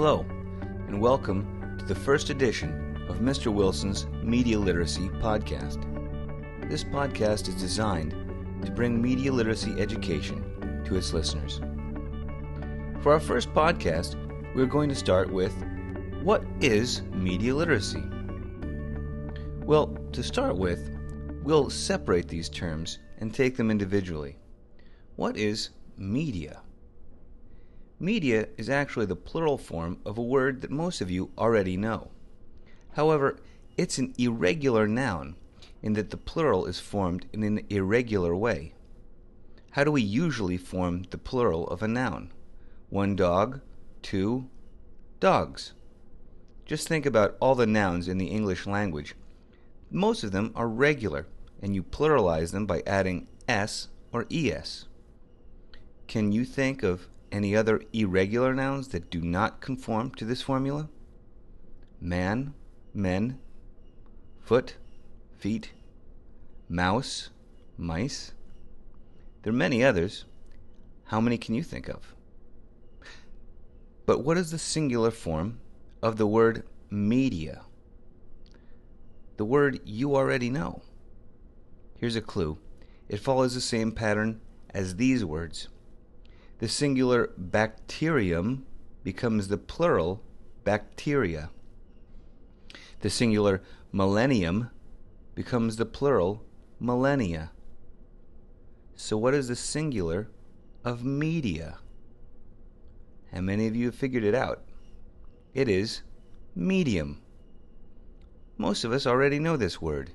Hello, and welcome to the first edition of Mr. Wilson's Media Literacy Podcast. This podcast is designed to bring media literacy education to its listeners. For our first podcast, we're going to start with What is media literacy? Well, to start with, we'll separate these terms and take them individually. What is media? Media is actually the plural form of a word that most of you already know. However, it's an irregular noun in that the plural is formed in an irregular way. How do we usually form the plural of a noun? One dog, two dogs. Just think about all the nouns in the English language. Most of them are regular, and you pluralize them by adding s or es. Can you think of any other irregular nouns that do not conform to this formula? Man, men, foot, feet, mouse, mice. There are many others. How many can you think of? But what is the singular form of the word media? The word you already know. Here's a clue it follows the same pattern as these words the singular bacterium becomes the plural bacteria. The singular millennium becomes the plural millennia. So, what is the singular of media? And many of you have figured it out. It is medium. Most of us already know this word.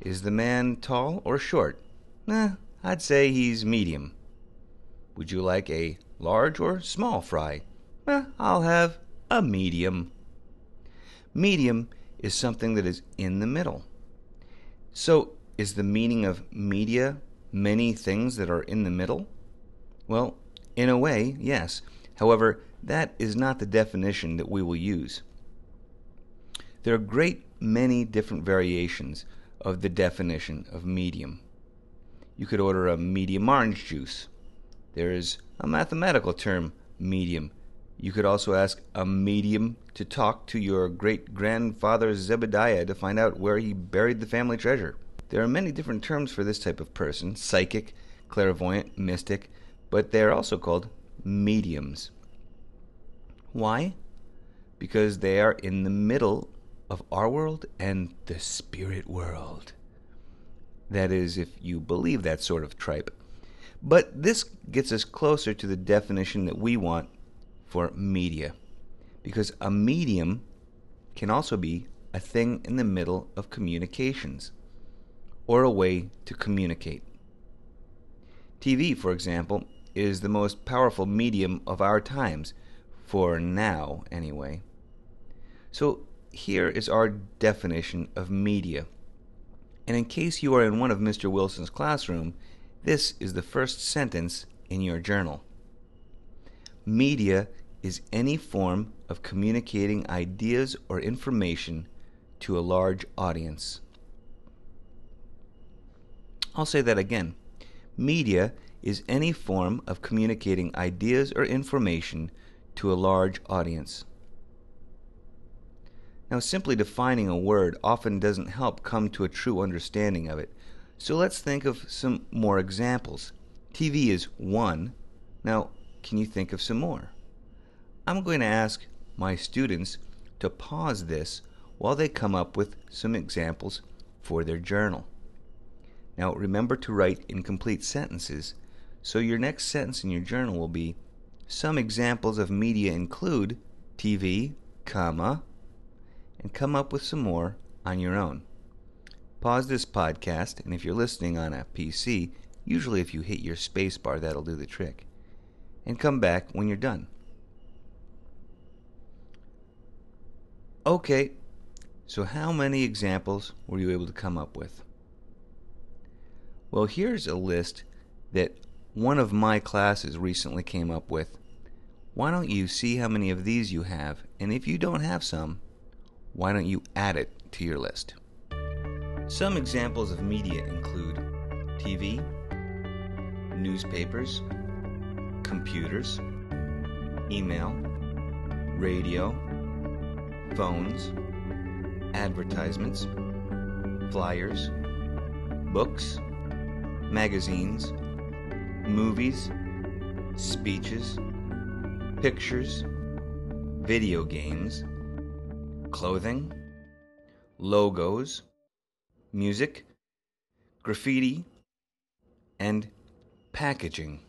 Is the man tall or short? Eh, I'd say he's medium. Would you like a large or small fry? Eh, I'll have a medium. Medium is something that is in the middle. So, is the meaning of media many things that are in the middle? Well, in a way, yes. However, that is not the definition that we will use. There are a great many different variations of the definition of medium. You could order a medium orange juice, there is a mathematical term, medium. You could also ask a medium to talk to your great grandfather Zebediah to find out where he buried the family treasure. There are many different terms for this type of person psychic, clairvoyant, mystic, but they are also called mediums. Why? Because they are in the middle of our world and the spirit world. That is, if you believe that sort of tripe. But this gets us closer to the definition that we want for media. Because a medium can also be a thing in the middle of communications or a way to communicate. TV, for example, is the most powerful medium of our times, for now anyway. So here is our definition of media. And in case you are in one of Mr. Wilson's classroom this is the first sentence in your journal. Media is any form of communicating ideas or information to a large audience. I'll say that again. Media is any form of communicating ideas or information to a large audience. Now, simply defining a word often doesn't help come to a true understanding of it. So let's think of some more examples. TV is one. Now, can you think of some more? I'm going to ask my students to pause this while they come up with some examples for their journal. Now, remember to write incomplete sentences, so your next sentence in your journal will be Some examples of media include TV, comma, and come up with some more on your own. Pause this podcast, and if you're listening on a PC, usually if you hit your spacebar, that'll do the trick. And come back when you're done. Okay, so how many examples were you able to come up with? Well, here's a list that one of my classes recently came up with. Why don't you see how many of these you have? And if you don't have some, why don't you add it to your list? Some examples of media include TV, newspapers, computers, email, radio, phones, advertisements, flyers, books, magazines, movies, speeches, pictures, video games, clothing, logos, music, graffiti, and packaging.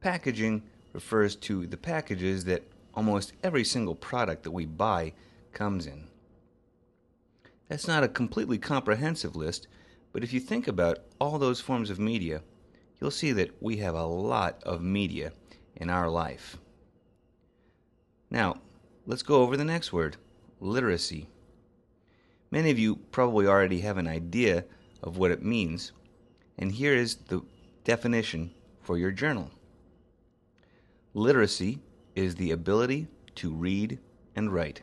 Packaging refers to the packages that almost every single product that we buy comes in. That's not a completely comprehensive list, but if you think about all those forms of media, you'll see that we have a lot of media in our life. Now, let's go over the next word literacy. Many of you probably already have an idea of what it means, and here is the definition for your journal Literacy is the ability to read and write.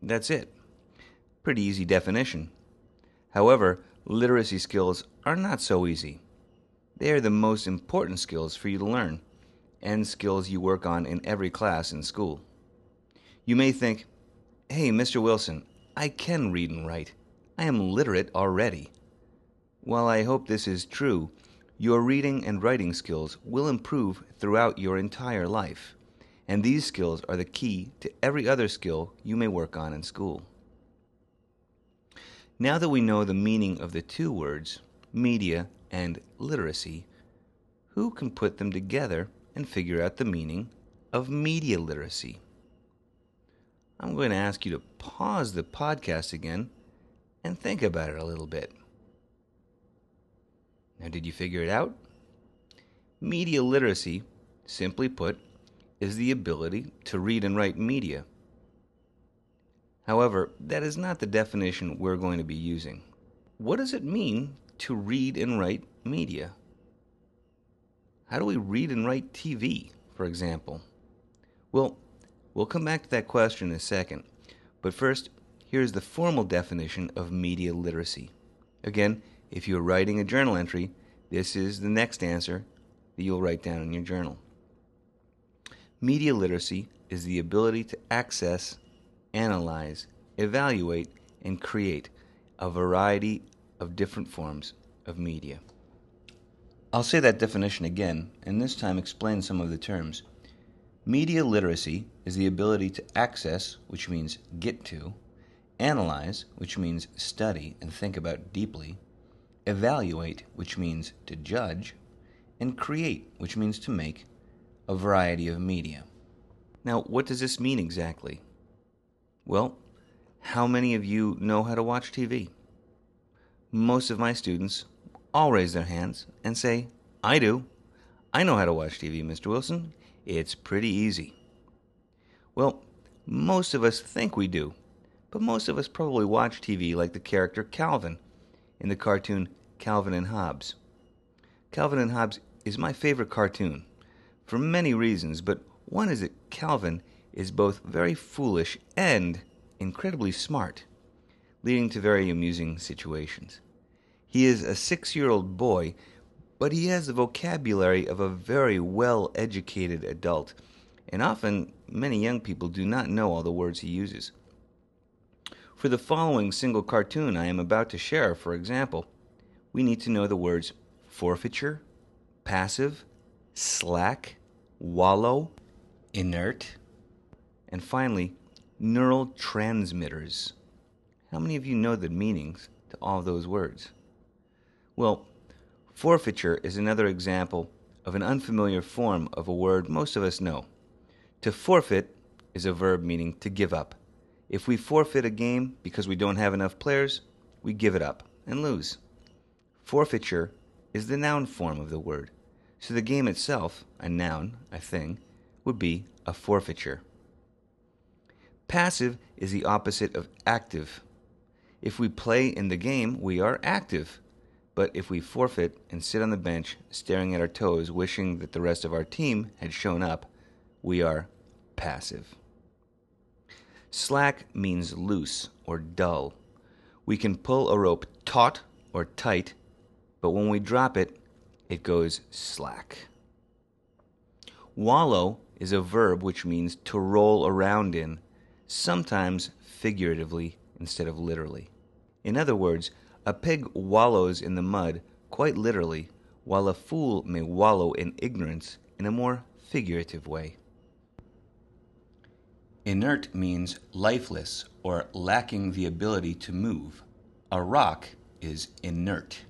That's it. Pretty easy definition. However, literacy skills are not so easy. They are the most important skills for you to learn, and skills you work on in every class in school. You may think, hey, Mr. Wilson, I can read and write. I am literate already. While I hope this is true, your reading and writing skills will improve throughout your entire life, and these skills are the key to every other skill you may work on in school. Now that we know the meaning of the two words, media and literacy, who can put them together and figure out the meaning of media literacy? I'm going to ask you to pause the podcast again and think about it a little bit. Now, did you figure it out? Media literacy, simply put, is the ability to read and write media. However, that is not the definition we're going to be using. What does it mean to read and write media? How do we read and write TV, for example? Well, We'll come back to that question in a second. But first, here's the formal definition of media literacy. Again, if you're writing a journal entry, this is the next answer that you'll write down in your journal. Media literacy is the ability to access, analyze, evaluate, and create a variety of different forms of media. I'll say that definition again, and this time explain some of the terms. Media literacy is the ability to access, which means get to, analyze, which means study and think about deeply, evaluate, which means to judge, and create, which means to make a variety of media. Now, what does this mean exactly? Well, how many of you know how to watch TV? Most of my students all raise their hands and say, I do. I know how to watch TV, Mr. Wilson. It's pretty easy. Well, most of us think we do, but most of us probably watch TV like the character Calvin in the cartoon Calvin and Hobbes. Calvin and Hobbes is my favorite cartoon for many reasons, but one is that Calvin is both very foolish and incredibly smart, leading to very amusing situations. He is a six year old boy but he has the vocabulary of a very well educated adult, and often many young people do not know all the words he uses. For the following single cartoon I am about to share, for example, we need to know the words forfeiture, passive, slack, wallow, inert, and finally, neural transmitters. How many of you know the meanings to all those words? Well, Forfeiture is another example of an unfamiliar form of a word most of us know. To forfeit is a verb meaning to give up. If we forfeit a game because we don't have enough players, we give it up and lose. Forfeiture is the noun form of the word, so the game itself, a noun, a thing, would be a forfeiture. Passive is the opposite of active. If we play in the game, we are active. But if we forfeit and sit on the bench staring at our toes, wishing that the rest of our team had shown up, we are passive. Slack means loose or dull. We can pull a rope taut or tight, but when we drop it, it goes slack. Wallow is a verb which means to roll around in, sometimes figuratively instead of literally. In other words, a pig wallows in the mud quite literally, while a fool may wallow in ignorance in a more figurative way. Inert means lifeless or lacking the ability to move. A rock is inert.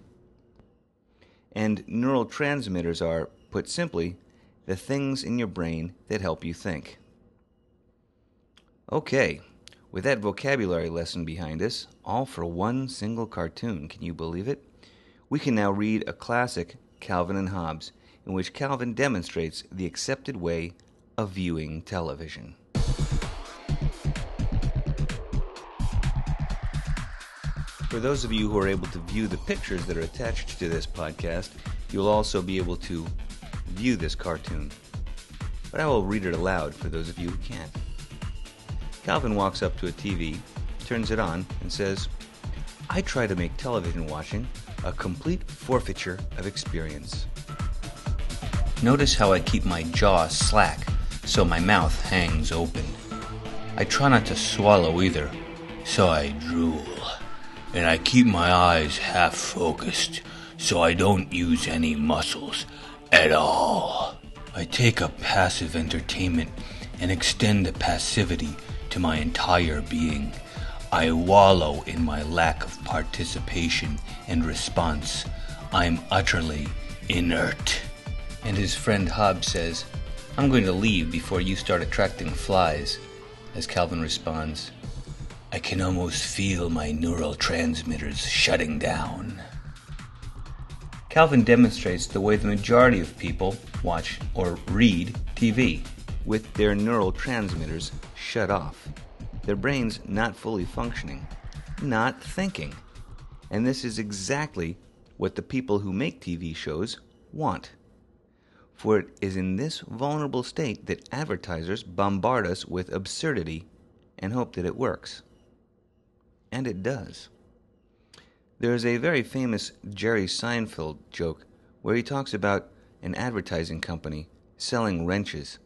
And neurotransmitters are, put simply, the things in your brain that help you think. Okay, with that vocabulary lesson behind us, all for one single cartoon, can you believe it? We can now read a classic, Calvin and Hobbes, in which Calvin demonstrates the accepted way of viewing television. For those of you who are able to view the pictures that are attached to this podcast, you'll also be able to view this cartoon. But I will read it aloud for those of you who can't. Calvin walks up to a TV, turns it on, and says, I try to make television watching a complete forfeiture of experience. Notice how I keep my jaw slack so my mouth hangs open. I try not to swallow either, so I drool and I keep my eyes half focused so I don't use any muscles at all. I take up passive entertainment and extend the passivity to my entire being. I wallow in my lack of participation and response. I'm utterly inert. And his friend Hobbes says, I'm going to leave before you start attracting flies. As Calvin responds, I can almost feel my neural transmitters shutting down. Calvin demonstrates the way the majority of people watch or read TV with their neural transmitters shut off, their brains not fully functioning, not thinking. And this is exactly what the people who make TV shows want. For it is in this vulnerable state that advertisers bombard us with absurdity and hope that it works and it does. There is a very famous Jerry Seinfeld joke where he talks about an advertising company selling wrenches,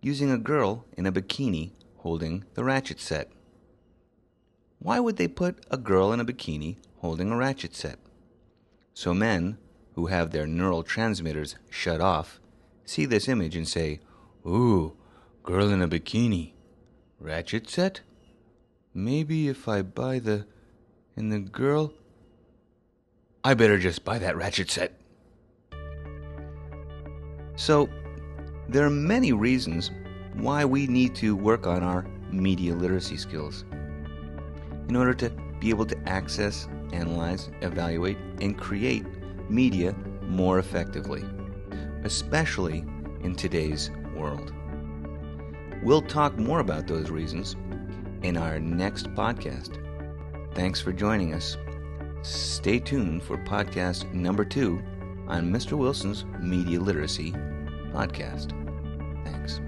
using a girl in a bikini holding the ratchet set. Why would they put a girl in a bikini holding a ratchet set? So men who have their neural transmitters shut off see this image and say, Ooh, girl in a bikini. Ratchet set? Maybe if I buy the. and the girl. I better just buy that ratchet set. So, there are many reasons why we need to work on our media literacy skills. In order to be able to access, analyze, evaluate, and create media more effectively, especially in today's world. We'll talk more about those reasons in our next podcast. Thanks for joining us. Stay tuned for podcast number two on Mr. Wilson's Media Literacy podcast. Thanks.